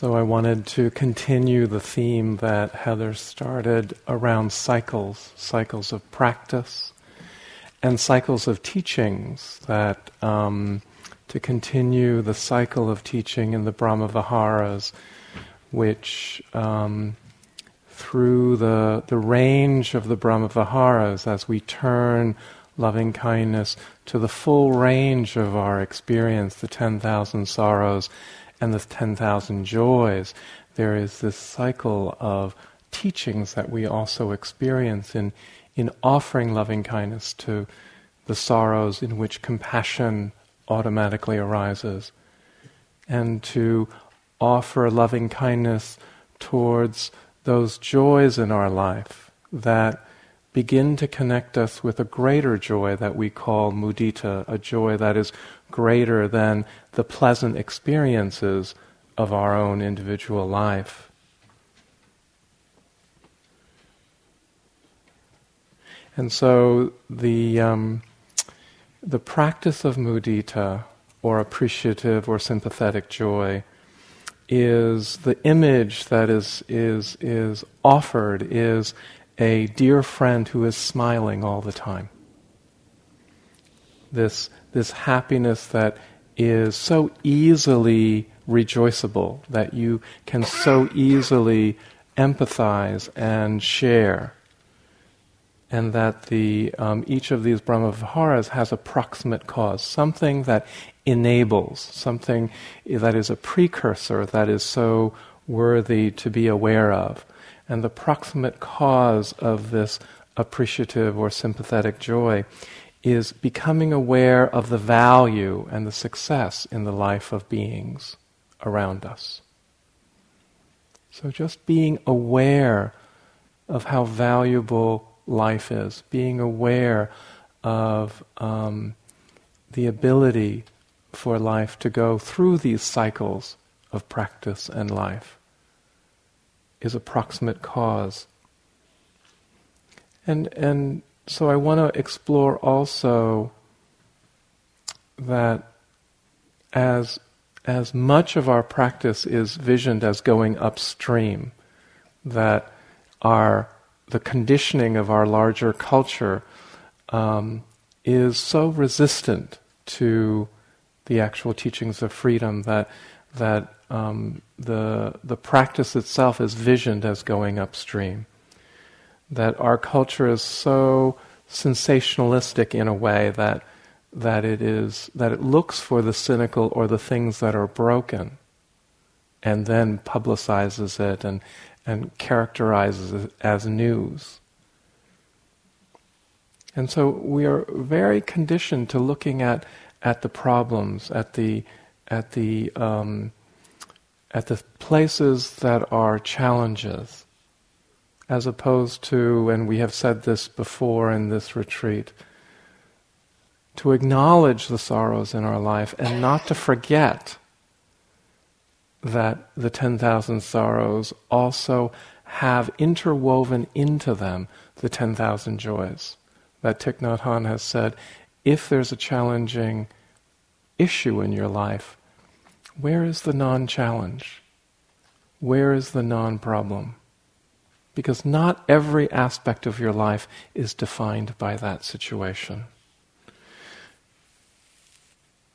So I wanted to continue the theme that Heather started around cycles, cycles of practice, and cycles of teachings. That um, to continue the cycle of teaching in the Brahma Viharas, which um, through the the range of the Brahma Viharas, as we turn loving kindness to the full range of our experience, the ten thousand sorrows and the 10,000 joys, there is this cycle of teachings that we also experience in, in offering loving kindness to the sorrows in which compassion automatically arises, and to offer loving kindness towards those joys in our life that begin to connect us with a greater joy that we call mudita, a joy that is greater than the pleasant experiences of our own individual life. And so the, um, the practice of mudita, or appreciative or sympathetic joy, is the image that is, is, is offered is a dear friend who is smiling all the time. This this happiness that is so easily rejoiceable, that you can so easily empathize and share, and that the, um, each of these Brahmaviharas has a proximate cause, something that enables, something that is a precursor that is so worthy to be aware of. And the proximate cause of this appreciative or sympathetic joy is becoming aware of the value and the success in the life of beings around us. So just being aware of how valuable life is, being aware of um, the ability for life to go through these cycles of practice and life is a proximate cause. And, and so I want to explore also that as as much of our practice is visioned as going upstream, that our the conditioning of our larger culture um, is so resistant to the actual teachings of freedom that that um, the the practice itself is visioned as going upstream that our culture is so sensationalistic in a way that that it is that it looks for the cynical or the things that are broken and then publicizes it and and characterizes it as news. And so we are very conditioned to looking at at the problems, at the at the um, at the places that are challenges, as opposed to, and we have said this before in this retreat, to acknowledge the sorrows in our life and not to forget that the 10,000 sorrows also have interwoven into them the 10,000 joys. That Thich Nhat Hanh has said, if there's a challenging issue in your life, where is the non challenge? Where is the non problem? Because not every aspect of your life is defined by that situation.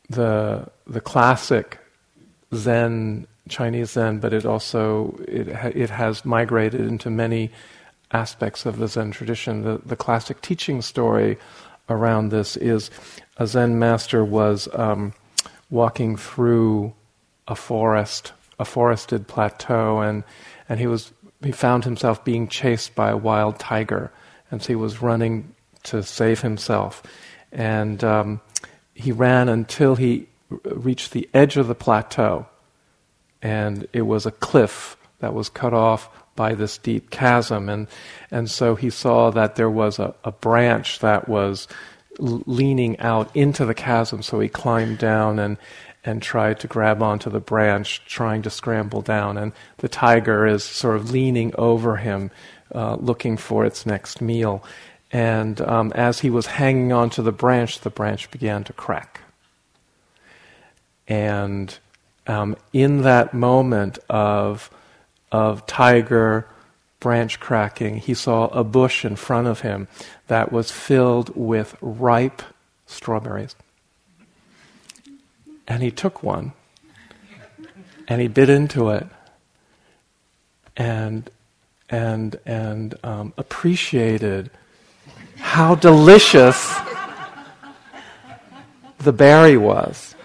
The, the classic Zen, Chinese Zen, but it also it, it has migrated into many aspects of the Zen tradition. The, the classic teaching story around this is a Zen master was um, walking through a forest, a forested plateau, and, and he was he found himself being chased by a wild tiger, and so he was running to save himself. And um, he ran until he reached the edge of the plateau, and it was a cliff that was cut off by this deep chasm. And, and so he saw that there was a, a branch that was leaning out into the chasm, so he climbed down and, and tried to grab onto the branch, trying to scramble down. And the tiger is sort of leaning over him, uh, looking for its next meal. And um, as he was hanging onto the branch, the branch began to crack. And um, in that moment of, of tiger branch cracking, he saw a bush in front of him that was filled with ripe strawberries. And he took one and he bit into it and and and um, appreciated how delicious the berry was.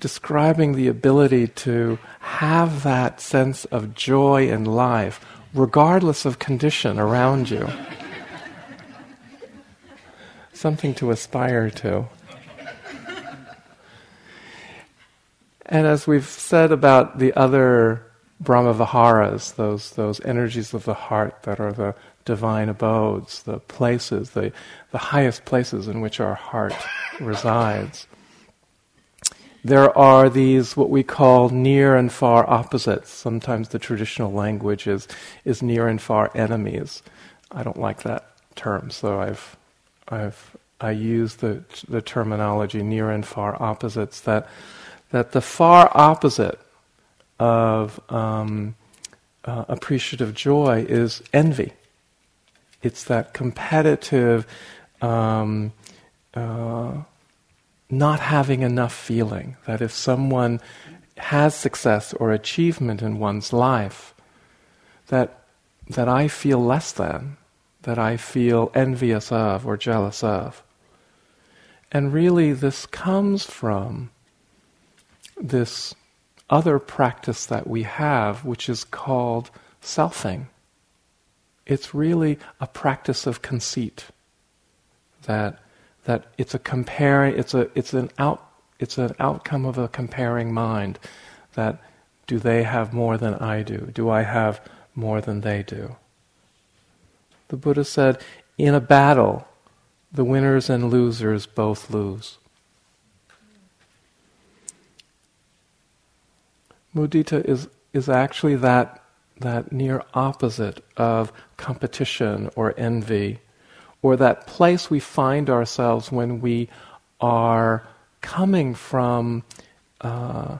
Describing the ability to have that sense of joy in life, regardless of condition around you. Something to aspire to. And as we've said about the other Brahmaviharas, those, those energies of the heart that are the divine abodes, the places, the, the highest places in which our heart resides. There are these, what we call near and far opposites. Sometimes the traditional language is, is near and far enemies. I don't like that term, so I've, I've, I use the, the terminology near and far opposites that that the far opposite of um, uh, appreciative joy is envy. It's that competitive, um, uh, not having enough feeling. That if someone has success or achievement in one's life, that that I feel less than, that I feel envious of or jealous of. And really, this comes from this other practice that we have, which is called selfing. It's really a practice of conceit. That that it's a comparing it's a it's an out it's an outcome of a comparing mind that do they have more than I do? Do I have more than they do? The Buddha said, in a battle, the winners and losers both lose. Mudita is, is actually that, that near opposite of competition or envy, or that place we find ourselves when we are coming from uh,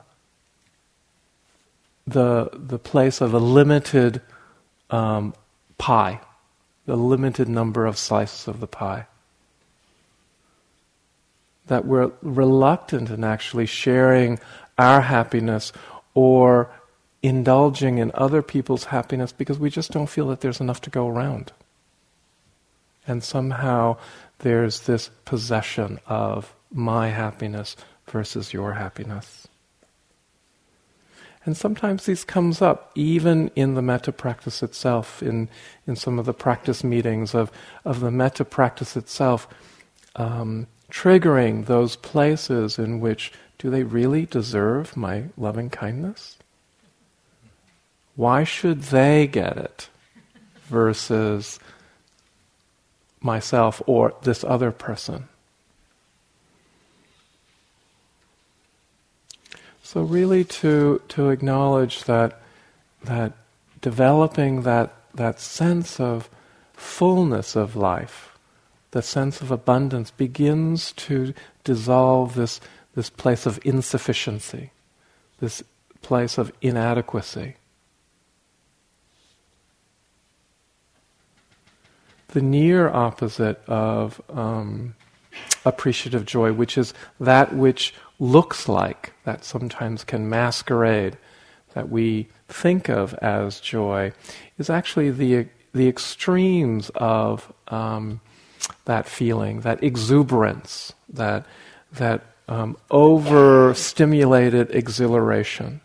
the, the place of a limited um, pie, the limited number of slices of the pie. That we're reluctant in actually sharing our happiness or indulging in other people's happiness because we just don't feel that there's enough to go around. And somehow there's this possession of my happiness versus your happiness. And sometimes this comes up even in the metta practice itself, in, in some of the practice meetings of, of the metta practice itself, um, triggering those places in which do they really deserve my loving kindness? Why should they get it versus myself or this other person? So really to to acknowledge that that developing that that sense of fullness of life, the sense of abundance begins to dissolve this this place of insufficiency, this place of inadequacy. The near opposite of um, appreciative joy, which is that which looks like, that sometimes can masquerade, that we think of as joy, is actually the, the extremes of um, that feeling, that exuberance, that, that um, overstimulated exhilaration.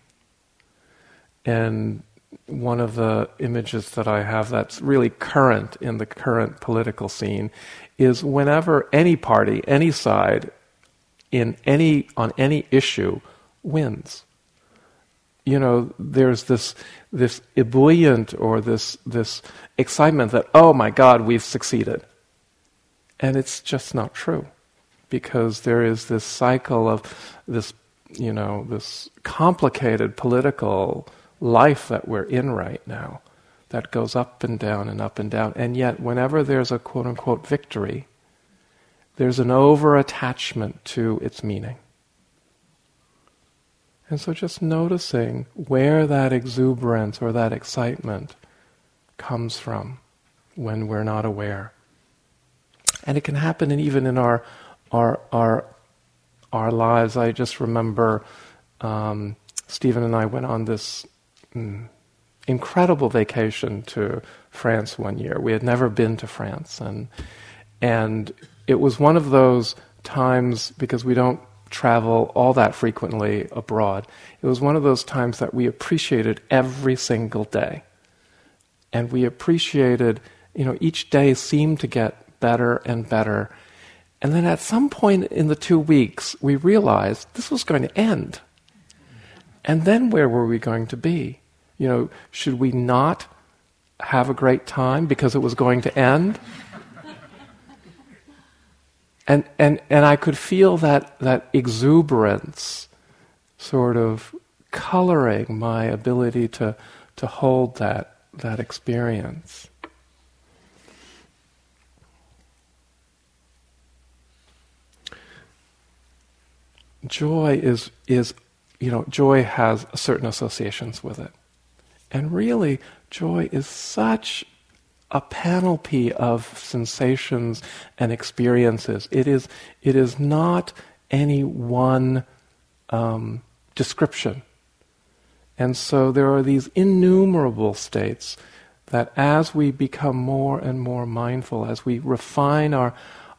And one of the images that I have that's really current in the current political scene is whenever any party, any side, in any on any issue wins. You know, there's this this ebullient or this this excitement that oh my God, we've succeeded, and it's just not true because there is this cycle of this, you know, this complicated political life that we're in right now that goes up and down and up and down. And yet, whenever there's a quote unquote victory, there's an over attachment to its meaning. And so just noticing where that exuberance or that excitement comes from when we're not aware. And it can happen even in our, our, our, our lives. I just remember um, Stephen and I went on this mm, incredible vacation to France one year. We had never been to France, and and it was one of those times because we don't travel all that frequently abroad. It was one of those times that we appreciated every single day. And we appreciated, you know, each day seemed to get better and better. And then at some point in the two weeks, we realized this was going to end. And then where were we going to be? You know, should we not have a great time because it was going to end? and, and, and I could feel that, that exuberance sort of coloring my ability to, to hold that, that experience. Joy is, is, you know, joy has certain associations with it. And really, joy is such a panoply of sensations and experiences. It is, it is not any one um, description. And so there are these innumerable states that as we become more and more mindful, as we refine our,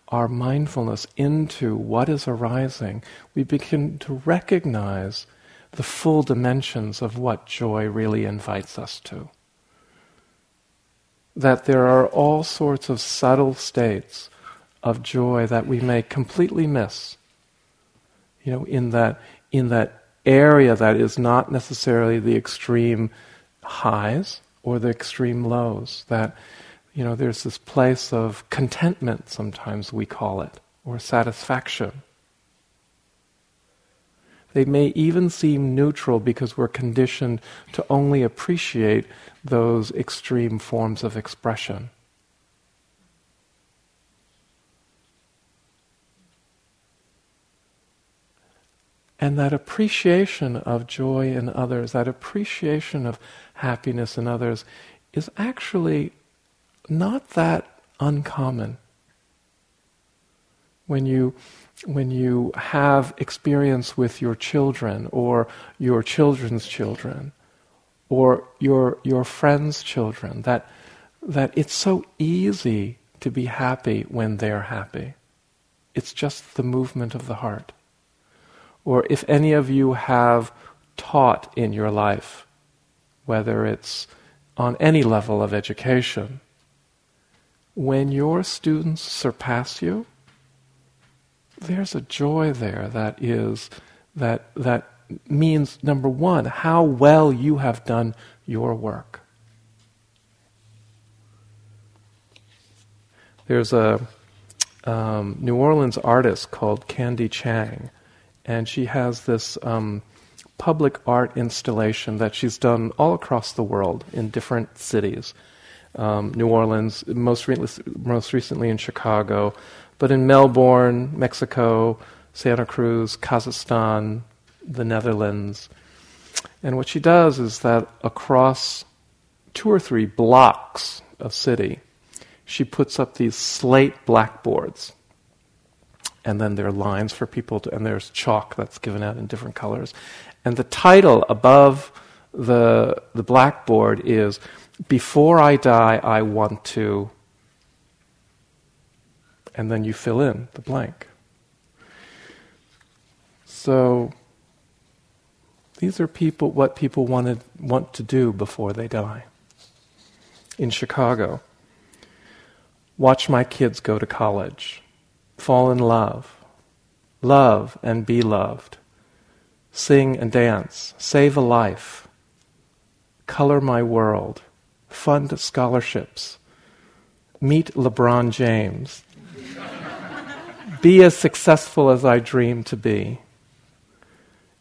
our mindfulness into what is arising, we begin to recognize the full dimensions of what joy really invites us to that there are all sorts of subtle states of joy that we may completely miss. You know, in that, in that area that is not necessarily the extreme highs or the extreme lows, that, you know, there's this place of contentment, sometimes we call it, or satisfaction. They may even seem neutral because we're conditioned to only appreciate those extreme forms of expression. And that appreciation of joy in others, that appreciation of happiness in others, is actually not that uncommon. When you when you have experience with your children or your children's children or your your friends' children that that it's so easy to be happy when they're happy. It's just the movement of the heart. Or if any of you have taught in your life, whether it's on any level of education, when your students surpass you, there's a joy there that is that that means number one how well you have done your work. There's a um, new orleans artist called candy chang and she has this um, public art installation that she's done all across the world in different cities um, new orleans most, re- most recently in chicago but in Melbourne, Mexico, Santa Cruz, Kazakhstan, the Netherlands. And what she does is that across two or three blocks of city, she puts up these slate blackboards. And then there are lines for people to, and there's chalk that's given out in different colors. And the title above the, the blackboard is Before I Die, I Want to and then you fill in the blank. So these are people what people wanted want to do before they die. In Chicago, watch my kids go to college, fall in love, love and be loved, sing and dance, save a life, color my world, fund scholarships, meet LeBron James, be as successful as I dream to be.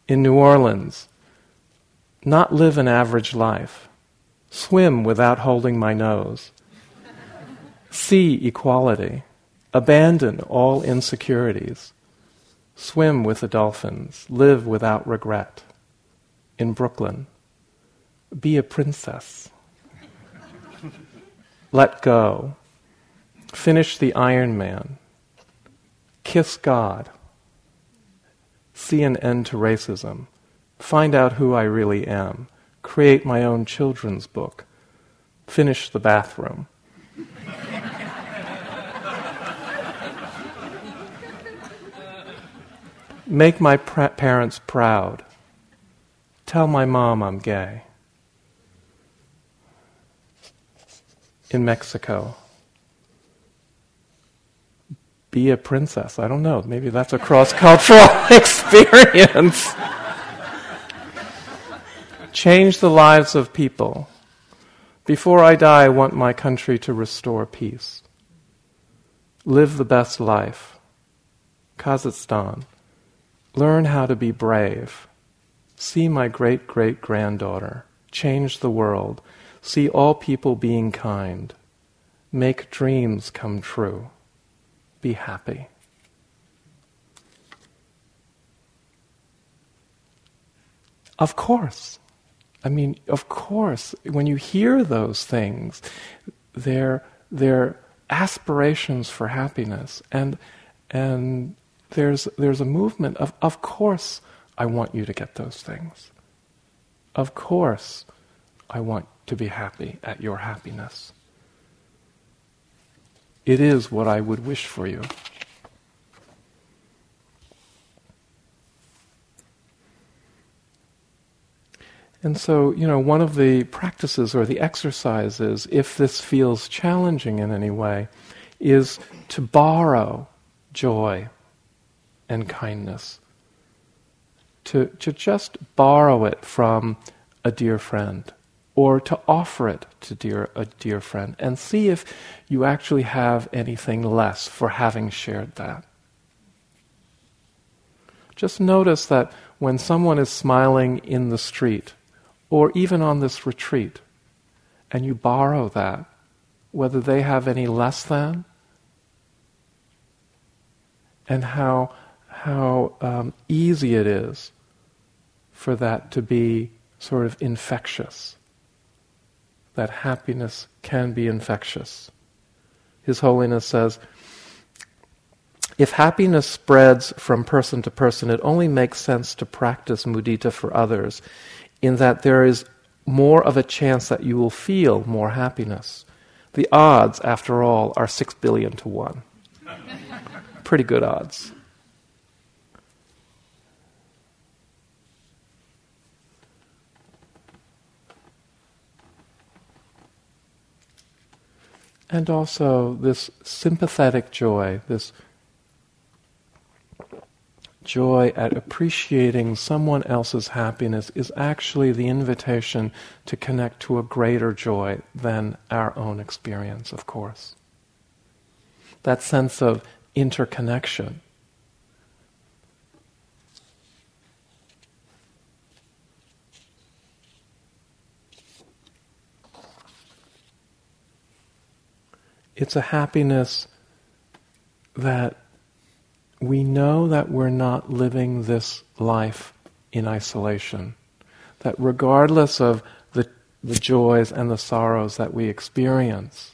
In New Orleans, not live an average life, swim without holding my nose, see equality, abandon all insecurities, swim with the dolphins, live without regret, in Brooklyn. Be a princess. Let go. Finish the Iron Man. Kiss God. See an end to racism. Find out who I really am. Create my own children's book. Finish the bathroom. Make my parents proud. Tell my mom I'm gay. In Mexico. Be a princess. I don't know. Maybe that's a cross cultural experience. Change the lives of people. Before I die, I want my country to restore peace. Live the best life. Kazakhstan. Learn how to be brave. See my great great granddaughter. Change the world. See all people being kind. Make dreams come true. Be happy. Of course. I mean, of course, when you hear those things, they're, they're aspirations for happiness. And, and there's, there's a movement of, of course, I want you to get those things. Of course, I want to be happy at your happiness. It is what I would wish for you. And so, you know, one of the practices or the exercises, if this feels challenging in any way, is to borrow joy and kindness. To, to just borrow it from a dear friend or to offer it to dear, a dear friend and see if you actually have anything less for having shared that. Just notice that when someone is smiling in the street or even on this retreat and you borrow that, whether they have any less than, and how how um, easy it is for that to be sort of infectious. That happiness can be infectious. His Holiness says, if happiness spreads from person to person, it only makes sense to practice mudita for others, in that there is more of a chance that you will feel more happiness. The odds, after all, are six billion to one. Pretty good odds. And also this sympathetic joy, this joy at appreciating someone else's happiness is actually the invitation to connect to a greater joy than our own experience, of course. That sense of interconnection It's a happiness that we know that we're not living this life in isolation. That regardless of the, the joys and the sorrows that we experience,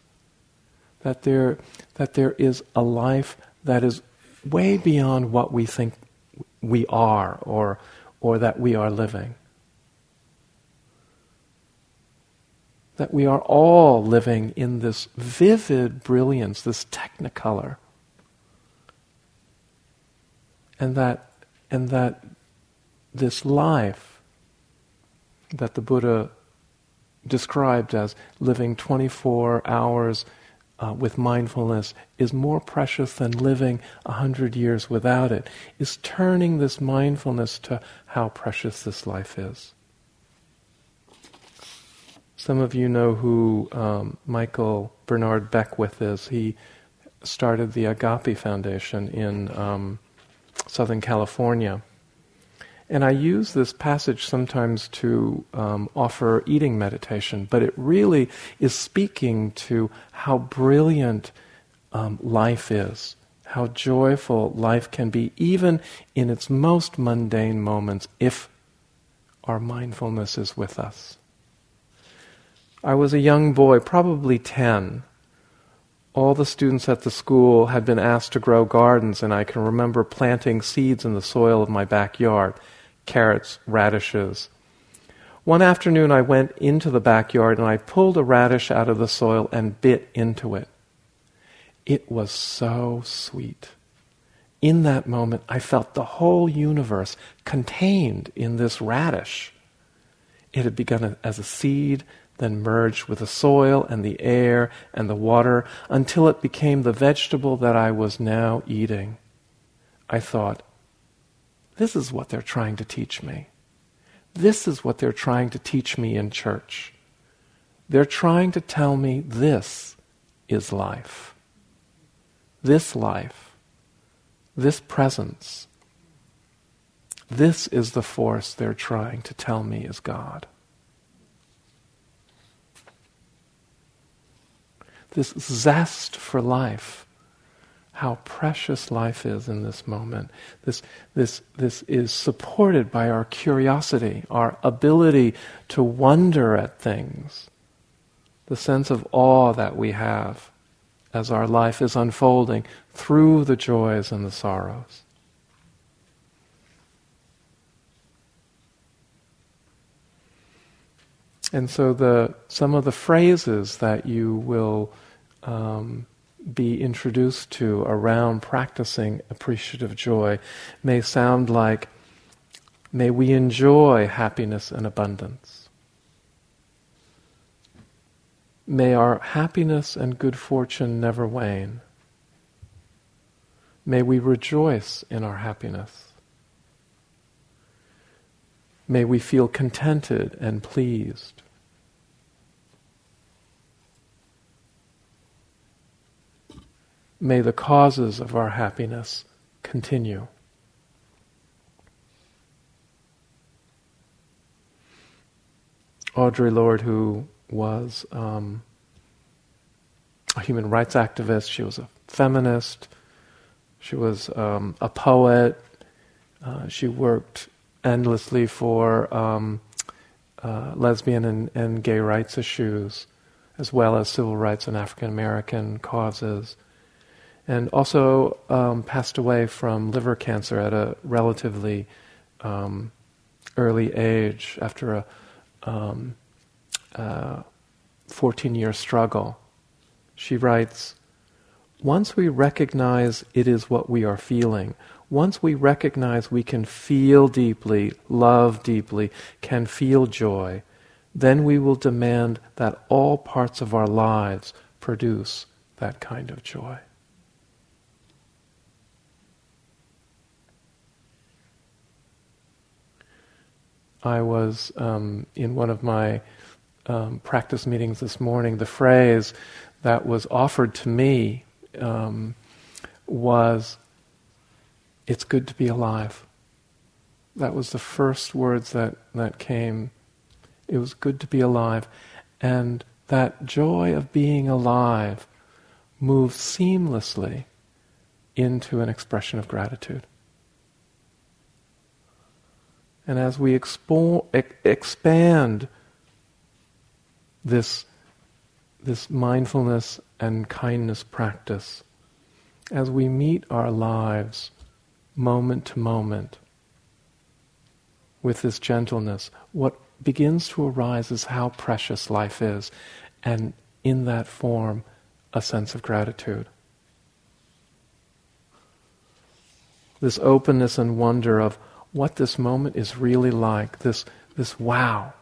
that there, that there is a life that is way beyond what we think we are or, or that we are living. That we are all living in this vivid brilliance, this technicolor. And that, and that this life that the Buddha described as living 24 hours uh, with mindfulness is more precious than living hundred years without it, is turning this mindfulness to how precious this life is. Some of you know who um, Michael Bernard Beckwith is. He started the Agape Foundation in um, Southern California. And I use this passage sometimes to um, offer eating meditation, but it really is speaking to how brilliant um, life is, how joyful life can be, even in its most mundane moments, if our mindfulness is with us. I was a young boy, probably 10. All the students at the school had been asked to grow gardens, and I can remember planting seeds in the soil of my backyard carrots, radishes. One afternoon, I went into the backyard and I pulled a radish out of the soil and bit into it. It was so sweet. In that moment, I felt the whole universe contained in this radish. It had begun as a seed, then merged with the soil and the air and the water until it became the vegetable that I was now eating. I thought, this is what they're trying to teach me. This is what they're trying to teach me in church. They're trying to tell me this is life. This life. This presence. This is the force they're trying to tell me is God. This zest for life how precious life is in this moment. This, this, this is supported by our curiosity, our ability to wonder at things, the sense of awe that we have as our life is unfolding through the joys and the sorrows. And so the some of the phrases that you will um, be introduced to around practicing appreciative joy may sound like, may we enjoy happiness and abundance. May our happiness and good fortune never wane. May we rejoice in our happiness. May we feel contented and pleased. May the causes of our happiness continue. Audre Lorde, who was um, a human rights activist, she was a feminist, she was um, a poet, uh, she worked endlessly for um, uh, lesbian and, and gay rights issues, as well as civil rights and African American causes and also um, passed away from liver cancer at a relatively um, early age after a um, uh, 14 year struggle. She writes Once we recognize it is what we are feeling, once we recognize we can feel deeply, love deeply, can feel joy, then we will demand that all parts of our lives produce that kind of joy. I was um, in one of my um, practice meetings this morning, the phrase that was offered to me um, was, It's good to be alive. That was the first words that, that came. It was good to be alive. And that joy of being alive moves seamlessly into an expression of gratitude. And as we expo- expand this, this mindfulness and kindness practice, as we meet our lives moment to moment with this gentleness, what begins to arise is how precious life is, and in that form, a sense of gratitude. This openness and wonder of, what this moment is really like, this, this wow.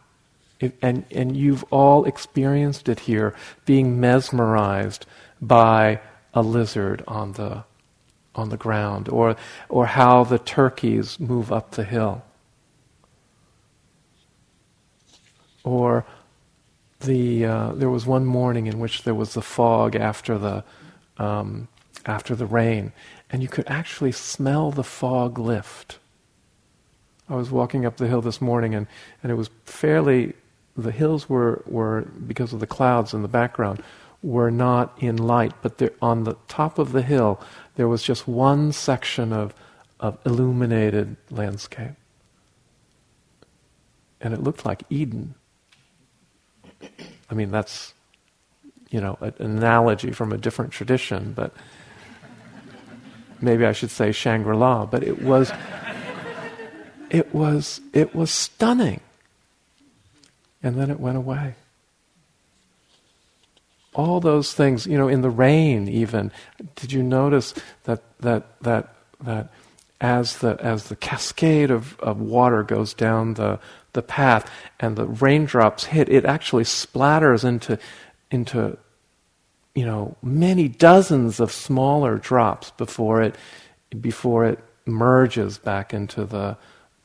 It, and, and you've all experienced it here, being mesmerized by a lizard on the, on the ground, or, or how the turkeys move up the hill. Or the, uh, there was one morning in which there was the fog after the, um, after the rain, and you could actually smell the fog lift. I was walking up the hill this morning, and, and it was fairly, the hills were, were, because of the clouds in the background, were not in light, but there, on the top of the hill, there was just one section of, of illuminated landscape. and it looked like Eden. I mean, that's, you know, an analogy from a different tradition, but maybe I should say Shangri La, but it was, it was, it was stunning. And then it went away. All those things, you know, in the rain even. Did you notice that that that that as the as the cascade of, of water goes down the the path and the raindrops hit, it actually splatters into into you know many dozens of smaller drops before it before it merges back into the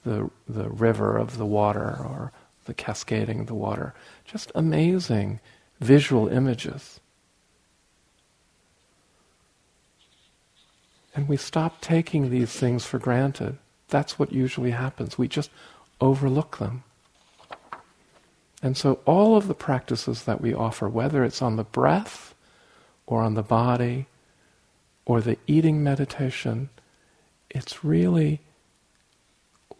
the the river of the water or the cascading of the water. Just amazing visual images. And we stop taking these things for granted. That's what usually happens. We just overlook them. And so, all of the practices that we offer, whether it's on the breath or on the body or the eating meditation, it's really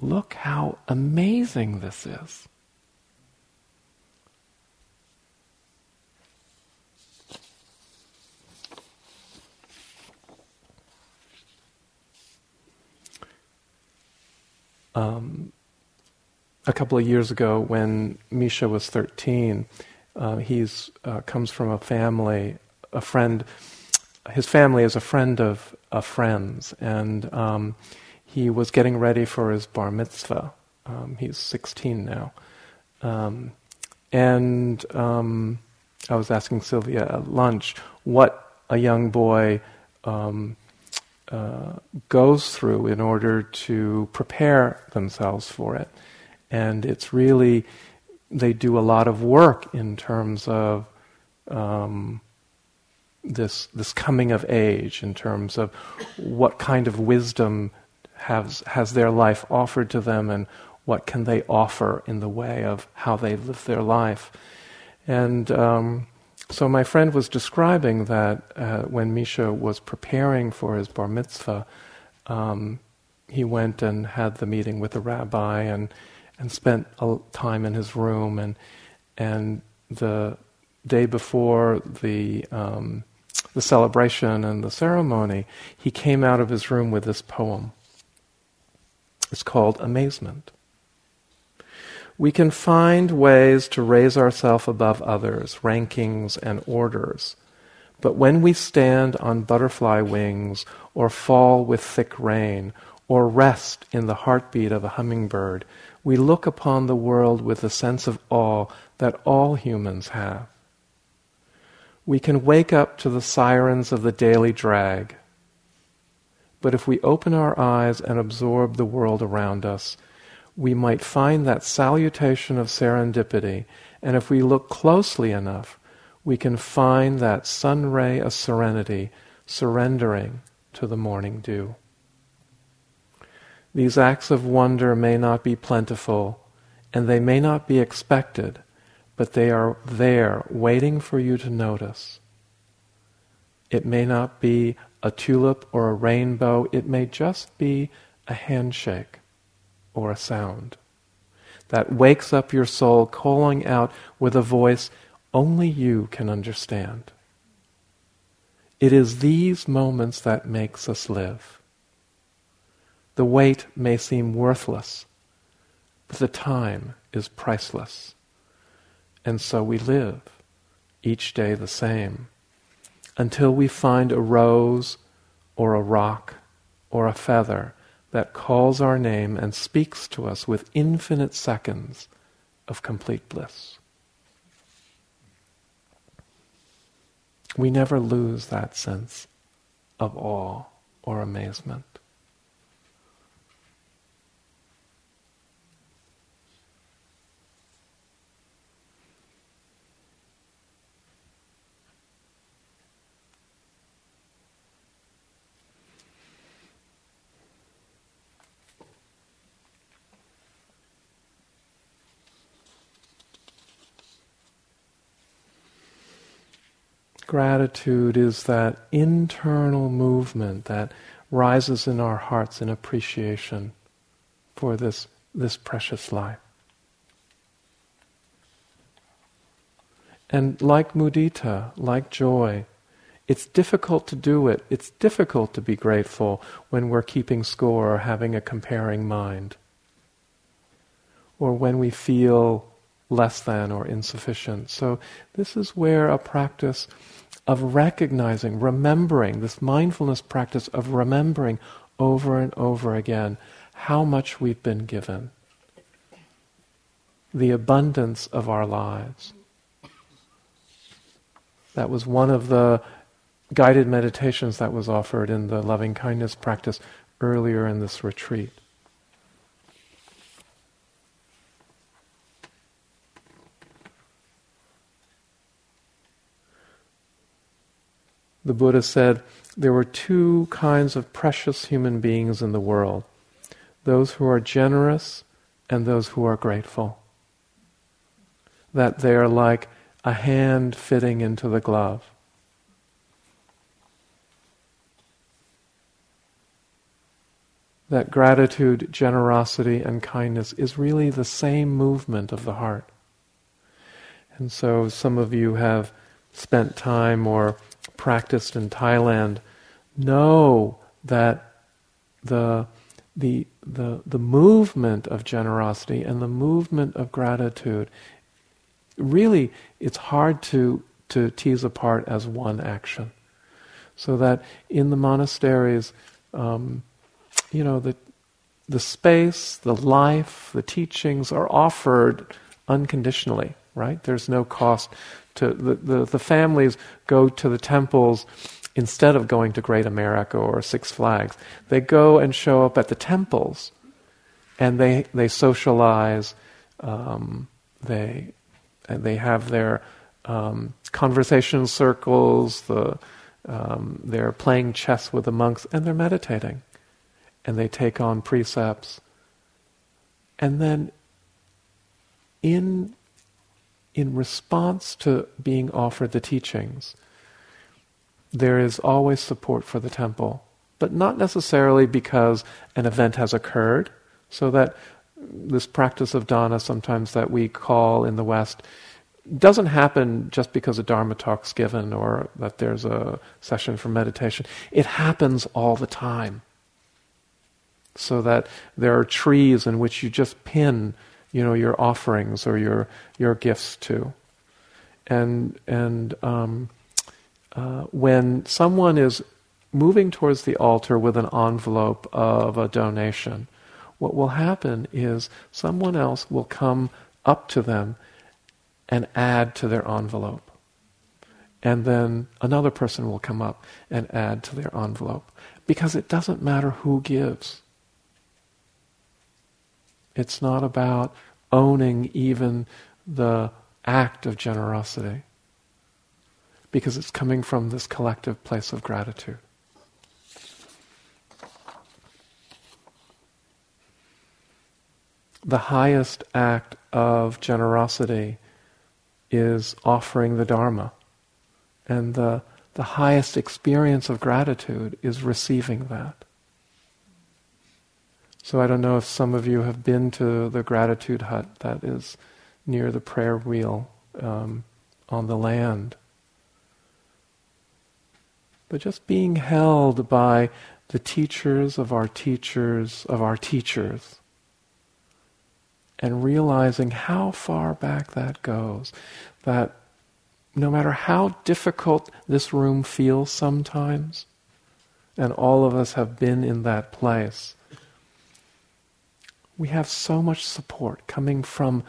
look how amazing this is. Um, a couple of years ago, when Misha was 13, uh, he's uh, comes from a family, a friend. His family is a friend of a friend's, and um, he was getting ready for his bar mitzvah. Um, he's 16 now, um, and um, I was asking Sylvia at lunch what a young boy um, uh, goes through in order to prepare themselves for it. And it's really, they do a lot of work in terms of um, this, this coming of age, in terms of what kind of wisdom has, has their life offered to them and what can they offer in the way of how they live their life. And um, so my friend was describing that uh, when Misha was preparing for his bar mitzvah, um, he went and had the meeting with the rabbi and and spent time in his room and and the day before the um, the celebration and the ceremony, he came out of his room with this poem. It's called Amazement. We can find ways to raise ourselves above others, rankings and orders. But when we stand on butterfly wings, or fall with thick rain, or rest in the heartbeat of a hummingbird, we look upon the world with a sense of awe that all humans have. We can wake up to the sirens of the daily drag. But if we open our eyes and absorb the world around us, we might find that salutation of serendipity, and if we look closely enough, we can find that sun ray of serenity surrendering to the morning dew. These acts of wonder may not be plentiful, and they may not be expected, but they are there waiting for you to notice. It may not be a tulip or a rainbow, it may just be a handshake or a sound that wakes up your soul, calling out with a voice only you can understand. It is these moments that makes us live. The wait may seem worthless, but the time is priceless. And so we live, each day the same, until we find a rose or a rock or a feather that calls our name and speaks to us with infinite seconds of complete bliss. We never lose that sense of awe or amazement. Gratitude is that internal movement that rises in our hearts in appreciation for this, this precious life. And like mudita, like joy, it's difficult to do it. It's difficult to be grateful when we're keeping score or having a comparing mind. Or when we feel less than or insufficient. So, this is where a practice of recognizing, remembering, this mindfulness practice of remembering over and over again how much we've been given, the abundance of our lives. That was one of the guided meditations that was offered in the loving kindness practice earlier in this retreat. The Buddha said there were two kinds of precious human beings in the world those who are generous and those who are grateful. That they are like a hand fitting into the glove. That gratitude, generosity, and kindness is really the same movement of the heart. And so some of you have spent time or practiced in Thailand know that the, the, the, the movement of generosity and the movement of gratitude, really, it's hard to, to tease apart as one action. So that in the monasteries, um, you know, the, the space, the life, the teachings are offered unconditionally, right? There's no cost to the, the, the families go to the temples instead of going to Great America or Six Flags. They go and show up at the temples and they, they socialize, um, they, they have their um, conversation circles, the, um, they're playing chess with the monks, and they're meditating. And they take on precepts. And then in in response to being offered the teachings, there is always support for the temple, but not necessarily because an event has occurred, so that this practice of dana, sometimes that we call in the West, doesn't happen just because a Dharma talk's given or that there's a session for meditation. It happens all the time. So that there are trees in which you just pin you know, your offerings or your your gifts to. And and um, uh, when someone is moving towards the altar with an envelope of a donation, what will happen is someone else will come up to them and add to their envelope. And then another person will come up and add to their envelope. Because it doesn't matter who gives. It's not about owning even the act of generosity because it's coming from this collective place of gratitude. The highest act of generosity is offering the Dharma. And the, the highest experience of gratitude is receiving that. So I don't know if some of you have been to the gratitude hut that is near the prayer wheel um, on the land. But just being held by the teachers of our teachers of our teachers and realizing how far back that goes. That no matter how difficult this room feels sometimes, and all of us have been in that place, we have so much support coming from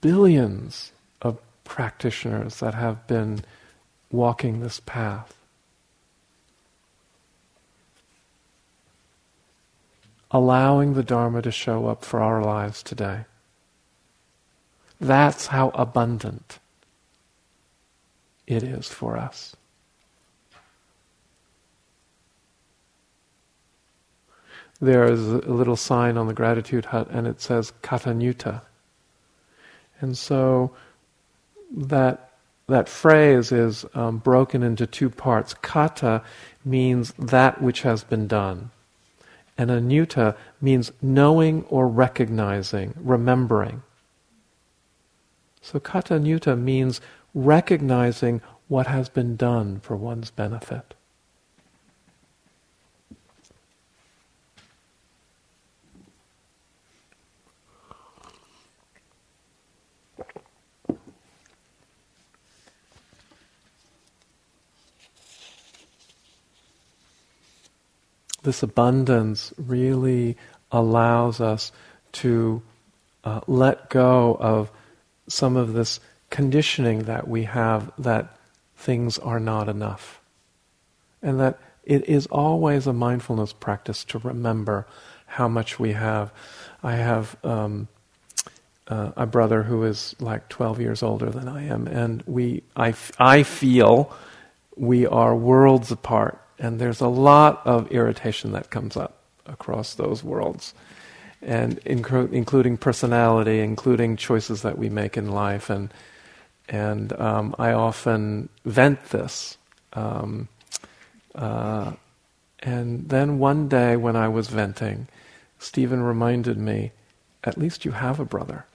billions of practitioners that have been walking this path. Allowing the Dharma to show up for our lives today. That's how abundant it is for us. There is a little sign on the gratitude hut and it says Katanyuta. And so that that phrase is um, broken into two parts. Kata means that which has been done, and anyuta means knowing or recognizing, remembering. So kata means recognizing what has been done for one's benefit. This abundance really allows us to uh, let go of some of this conditioning that we have that things are not enough. And that it is always a mindfulness practice to remember how much we have. I have um, uh, a brother who is like 12 years older than I am, and we, I, I feel we are worlds apart and there's a lot of irritation that comes up across those worlds, and including personality, including choices that we make in life. And, and um, I often vent this. Um, uh, and then one day when I was venting, Stephen reminded me, at least you have a brother.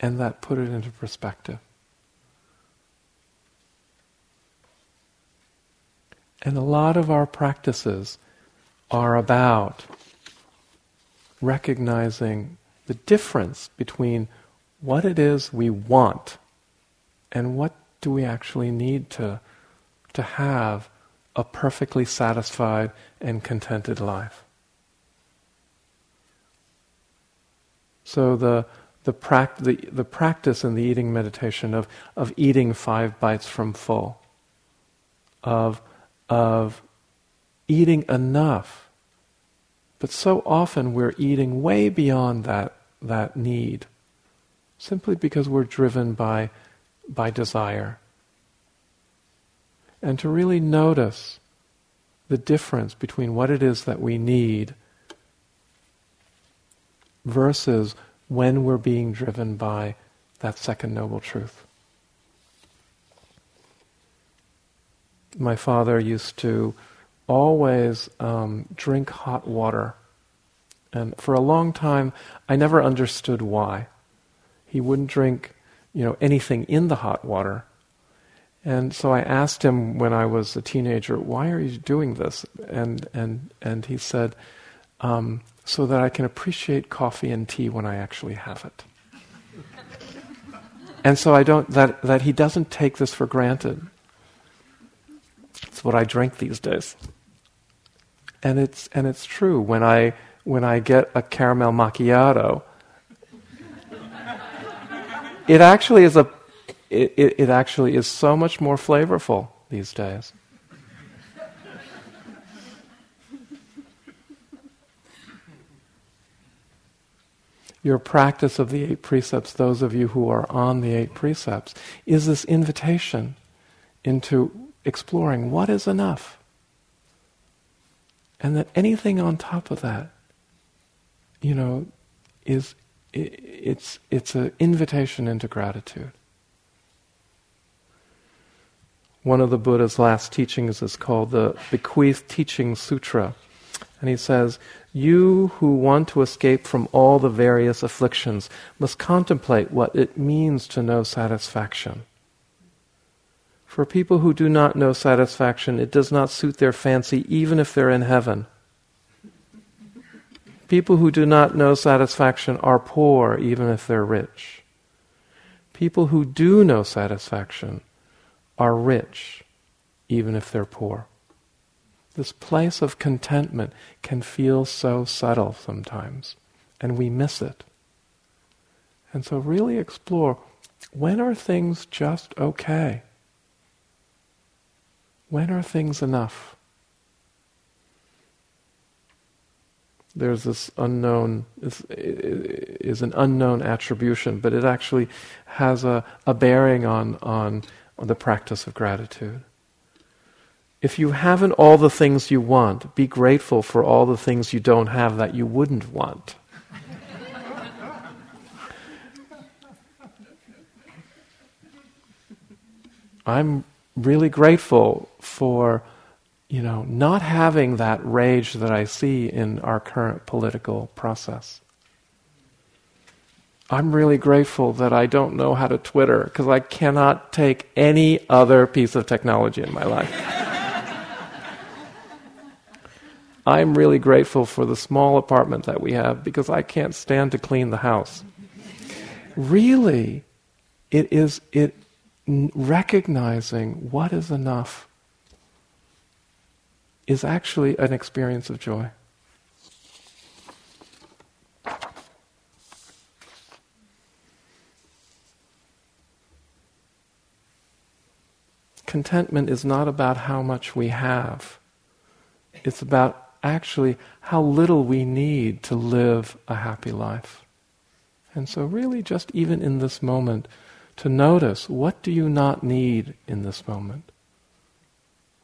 And that put it into perspective. And a lot of our practices are about recognizing the difference between what it is we want and what do we actually need to, to have a perfectly satisfied and contented life. So the the, prac- the, the practice in the eating meditation of, of eating five bites from full, of of eating enough. But so often we're eating way beyond that, that need, simply because we're driven by, by desire. And to really notice the difference between what it is that we need versus when we're being driven by that second noble truth. My father used to always um, drink hot water. And for a long time, I never understood why. He wouldn't drink, you know, anything in the hot water. And so I asked him when I was a teenager, "Why are you doing this?" And and and he said, um, "So that I can appreciate coffee and tea when I actually have it." and so I don't that that he doesn't take this for granted. It's what I drink these days. And it's and it's true when I when I get a caramel macchiato. it actually is a it, it, it actually is so much more flavorful these days. your practice of the eight precepts, those of you who are on the eight precepts, is this invitation into exploring what is enough. And that anything on top of that, you know, is it's it's an invitation into gratitude. One of the Buddha's last teachings is called the Bequeathed Teaching Sutra. And he says, You who want to escape from all the various afflictions must contemplate what it means to know satisfaction. For people who do not know satisfaction, it does not suit their fancy, even if they're in heaven. People who do not know satisfaction are poor, even if they're rich. People who do know satisfaction are rich, even if they're poor. This place of contentment can feel so subtle sometimes, and we miss it. And so, really explore when are things just okay? When are things enough? There's this unknown, is, is an unknown attribution, but it actually has a, a bearing on, on, on the practice of gratitude. If you haven't all the things you want, be grateful for all the things you don't have that you wouldn't want. I'm really grateful for, you know, not having that rage that I see in our current political process. I'm really grateful that I don't know how to Twitter because I cannot take any other piece of technology in my life. I'm really grateful for the small apartment that we have because I can't stand to clean the house. Really, it is it recognizing what is enough is actually an experience of joy. Contentment is not about how much we have. It's about actually how little we need to live a happy life. And so, really, just even in this moment, to notice what do you not need in this moment?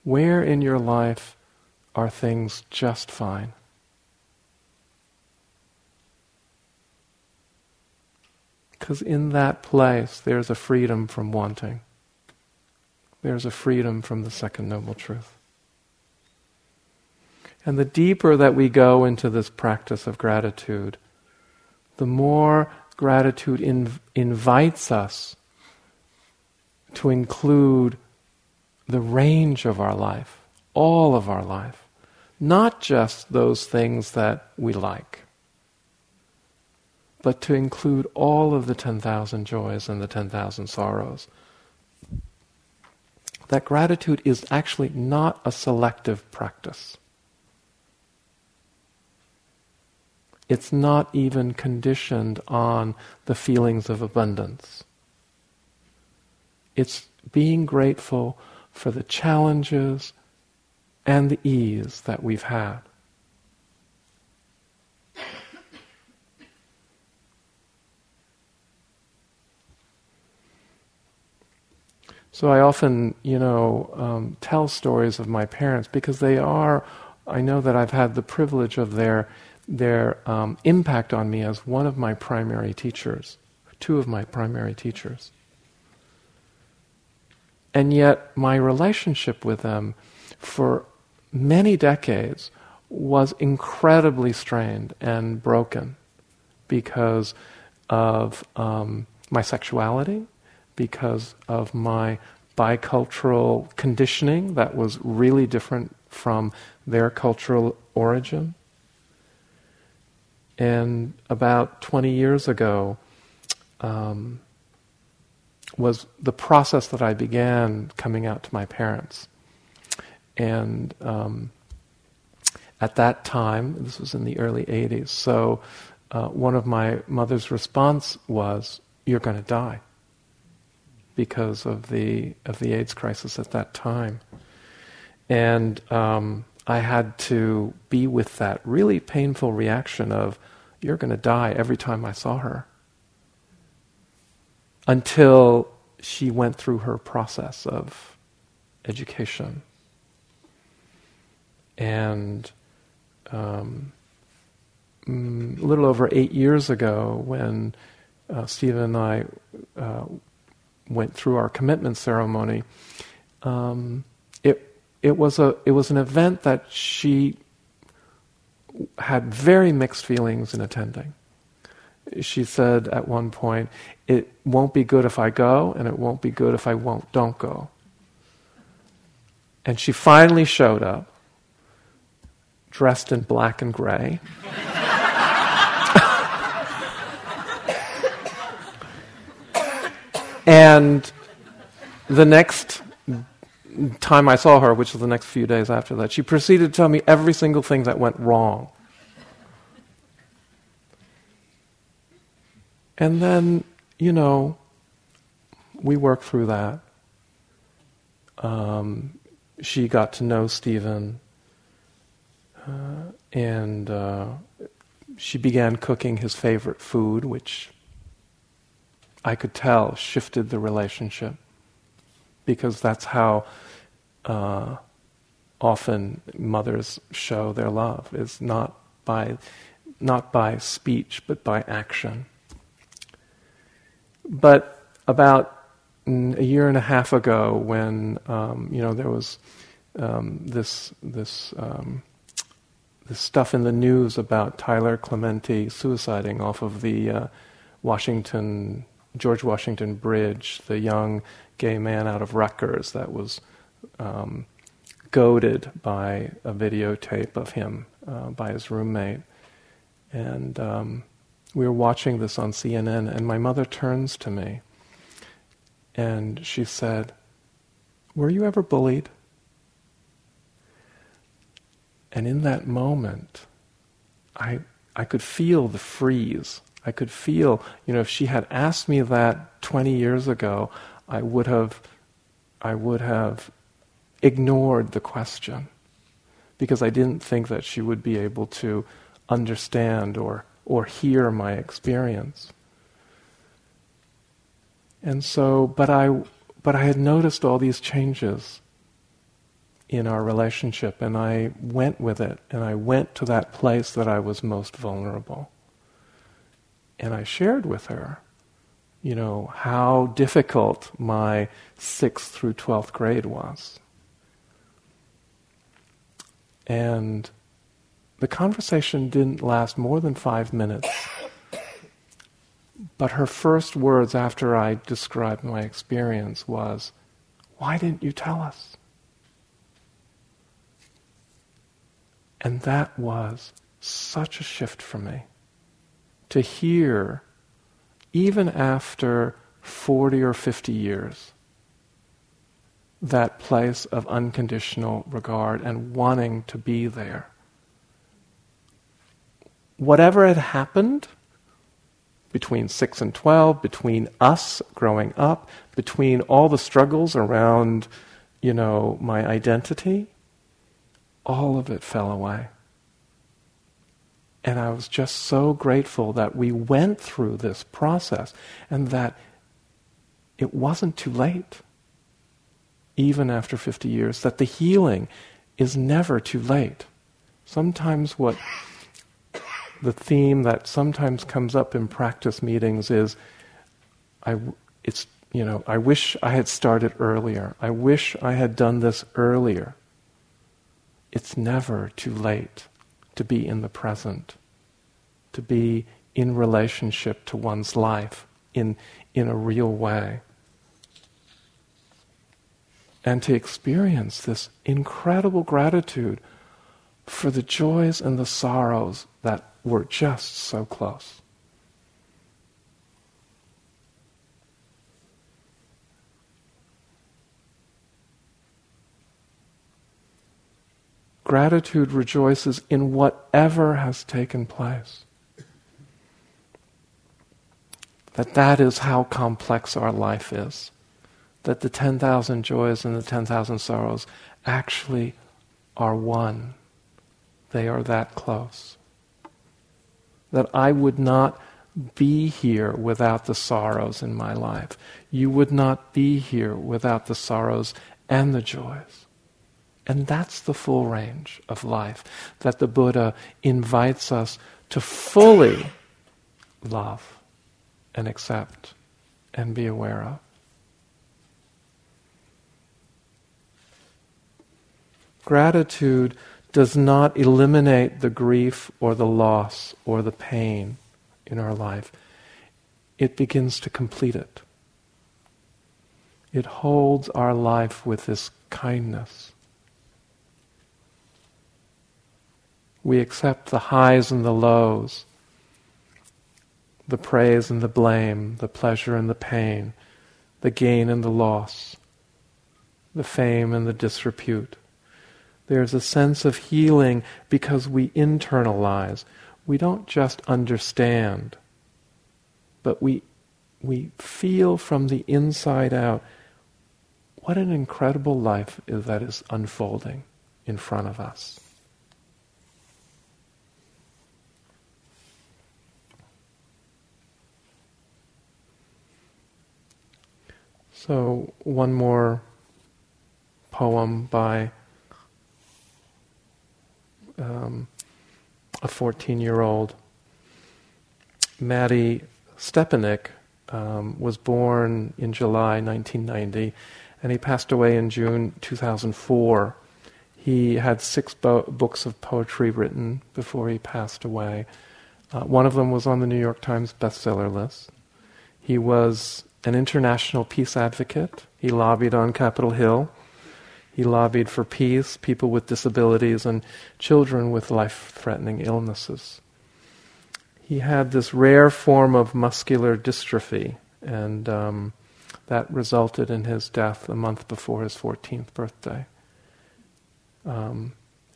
Where in your life are things just fine? Because in that place, there's a freedom from wanting. There's a freedom from the second noble truth. And the deeper that we go into this practice of gratitude, the more gratitude inv- invites us to include the range of our life, all of our life, not just those things that we like, but to include all of the 10,000 joys and the 10,000 sorrows. That gratitude is actually not a selective practice. It's not even conditioned on the feelings of abundance. It's being grateful for the challenges and the ease that we've had. So I often, you know, um, tell stories of my parents because they are, I know that I've had the privilege of their their um, impact on me as one of my primary teachers, two of my primary teachers. And yet, my relationship with them for many decades was incredibly strained and broken because of um, my sexuality, because of my bicultural conditioning that was really different from their cultural origin. And about 20 years ago um, was the process that I began coming out to my parents. And um, at that time, this was in the early 80s, so uh, one of my mother's response was, You're going to die because of the, of the AIDS crisis at that time. And um, I had to be with that really painful reaction of, you're going to die every time I saw her. Until she went through her process of education. And um, mm, a little over eight years ago, when uh, Stephen and I uh, went through our commitment ceremony, um, it it was a it was an event that she had very mixed feelings in attending. She said at one point, "It won't be good if I go, and it won't be good if I won't don't go." And she finally showed up, dressed in black and gray. and the next time I saw her, which was the next few days after that, she proceeded to tell me every single thing that went wrong. And then, you know, we worked through that. Um, she got to know Stephen, uh, and uh, she began cooking his favorite food, which I could tell shifted the relationship because that's how uh, often mothers show their love is not by not by speech but by action. But about a year and a half ago, when um, you know there was um, this this um, this stuff in the news about Tyler Clementi suiciding off of the uh, Washington, George Washington Bridge, the young gay man out of Rutgers that was um, goaded by a videotape of him uh, by his roommate. And um, we were watching this on CNN, and my mother turns to me and she said, Were you ever bullied? And in that moment, I, I could feel the freeze. I could feel, you know, if she had asked me that 20 years ago, I would have, I would have ignored the question because I didn't think that she would be able to understand or, or hear my experience. And so, but I, but I had noticed all these changes in our relationship, and I went with it, and I went to that place that I was most vulnerable. And I shared with her, you know, how difficult my sixth through twelfth grade was. And the conversation didn't last more than five minutes. But her first words after I described my experience was, Why didn't you tell us? And that was such a shift for me to hear, even after 40 or 50 years, that place of unconditional regard and wanting to be there. Whatever had happened between 6 and 12, between us growing up, between all the struggles around, you know, my identity, all of it fell away. And I was just so grateful that we went through this process and that it wasn't too late even after 50 years, that the healing is never too late. Sometimes what the theme that sometimes comes up in practice meetings is I, it's, you know, I wish I had started earlier. I wish I had done this earlier. It's never too late to be in the present, to be in relationship to one's life in, in a real way and to experience this incredible gratitude for the joys and the sorrows that were just so close. Gratitude rejoices in whatever has taken place. That that is how complex our life is that the 10,000 joys and the 10,000 sorrows actually are one. They are that close. That I would not be here without the sorrows in my life. You would not be here without the sorrows and the joys. And that's the full range of life that the Buddha invites us to fully love and accept and be aware of. Gratitude does not eliminate the grief or the loss or the pain in our life. It begins to complete it. It holds our life with this kindness. We accept the highs and the lows, the praise and the blame, the pleasure and the pain, the gain and the loss, the fame and the disrepute. There's a sense of healing because we internalize. We don't just understand, but we, we feel from the inside out what an incredible life that is unfolding in front of us. So, one more poem by um, a 14 year old. Mattie Stepanek um, was born in July 1990 and he passed away in June 2004. He had six bo- books of poetry written before he passed away. Uh, one of them was on the New York Times bestseller list. He was an international peace advocate. He lobbied on Capitol Hill. He lobbied for peace, people with disabilities, and children with life threatening illnesses. He had this rare form of muscular dystrophy, and um, that resulted in his death a month before his 14th birthday. Um,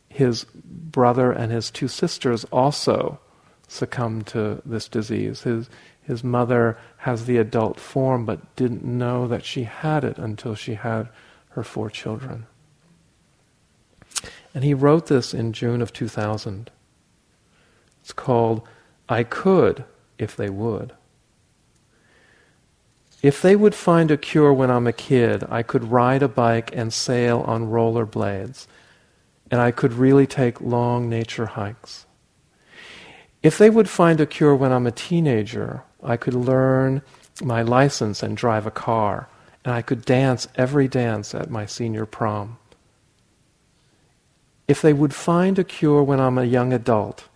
his brother and his two sisters also succumbed to this disease. His, his mother has the adult form but didn't know that she had it until she had her four children. And he wrote this in June of 2000. It's called I Could If They Would. If they would find a cure when I'm a kid, I could ride a bike and sail on roller blades, and I could really take long nature hikes. If they would find a cure when I'm a teenager, I could learn my license and drive a car, and I could dance every dance at my senior prom. If they would find a cure when I'm a young adult,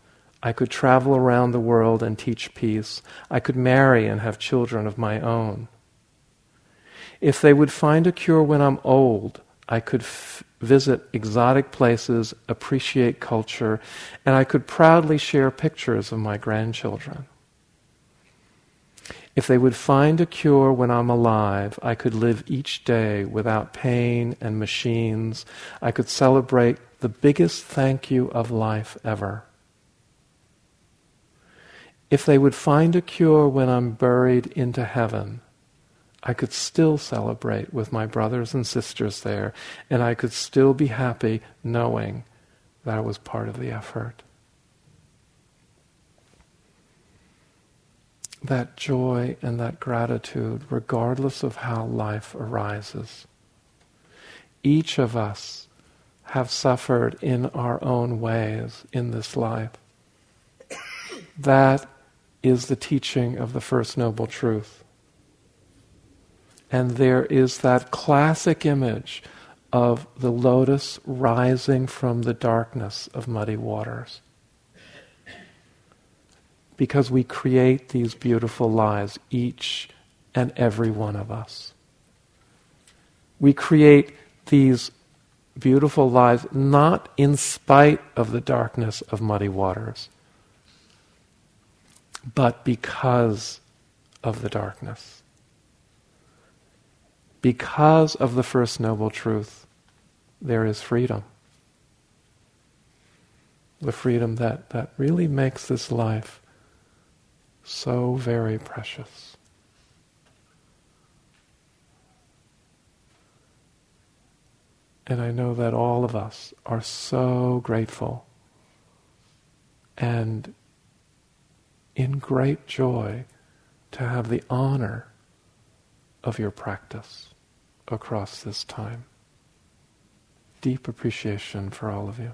I could travel around the world and teach peace. I could marry and have children of my own. If they would find a cure when I'm old, I could f- visit exotic places, appreciate culture, and I could proudly share pictures of my grandchildren. If they would find a cure when I'm alive, I could live each day without pain and machines. I could celebrate the biggest thank you of life ever. If they would find a cure when I'm buried into heaven, I could still celebrate with my brothers and sisters there, and I could still be happy knowing that I was part of the effort. That joy and that gratitude, regardless of how life arises. Each of us have suffered in our own ways in this life. That is the teaching of the First Noble Truth. And there is that classic image of the lotus rising from the darkness of muddy waters. Because we create these beautiful lives, each and every one of us. We create these beautiful lives not in spite of the darkness of muddy waters, but because of the darkness because of the First Noble Truth, there is freedom. The freedom that, that really makes this life so very precious. And I know that all of us are so grateful and in great joy to have the honor of your practice across this time. Deep appreciation for all of you.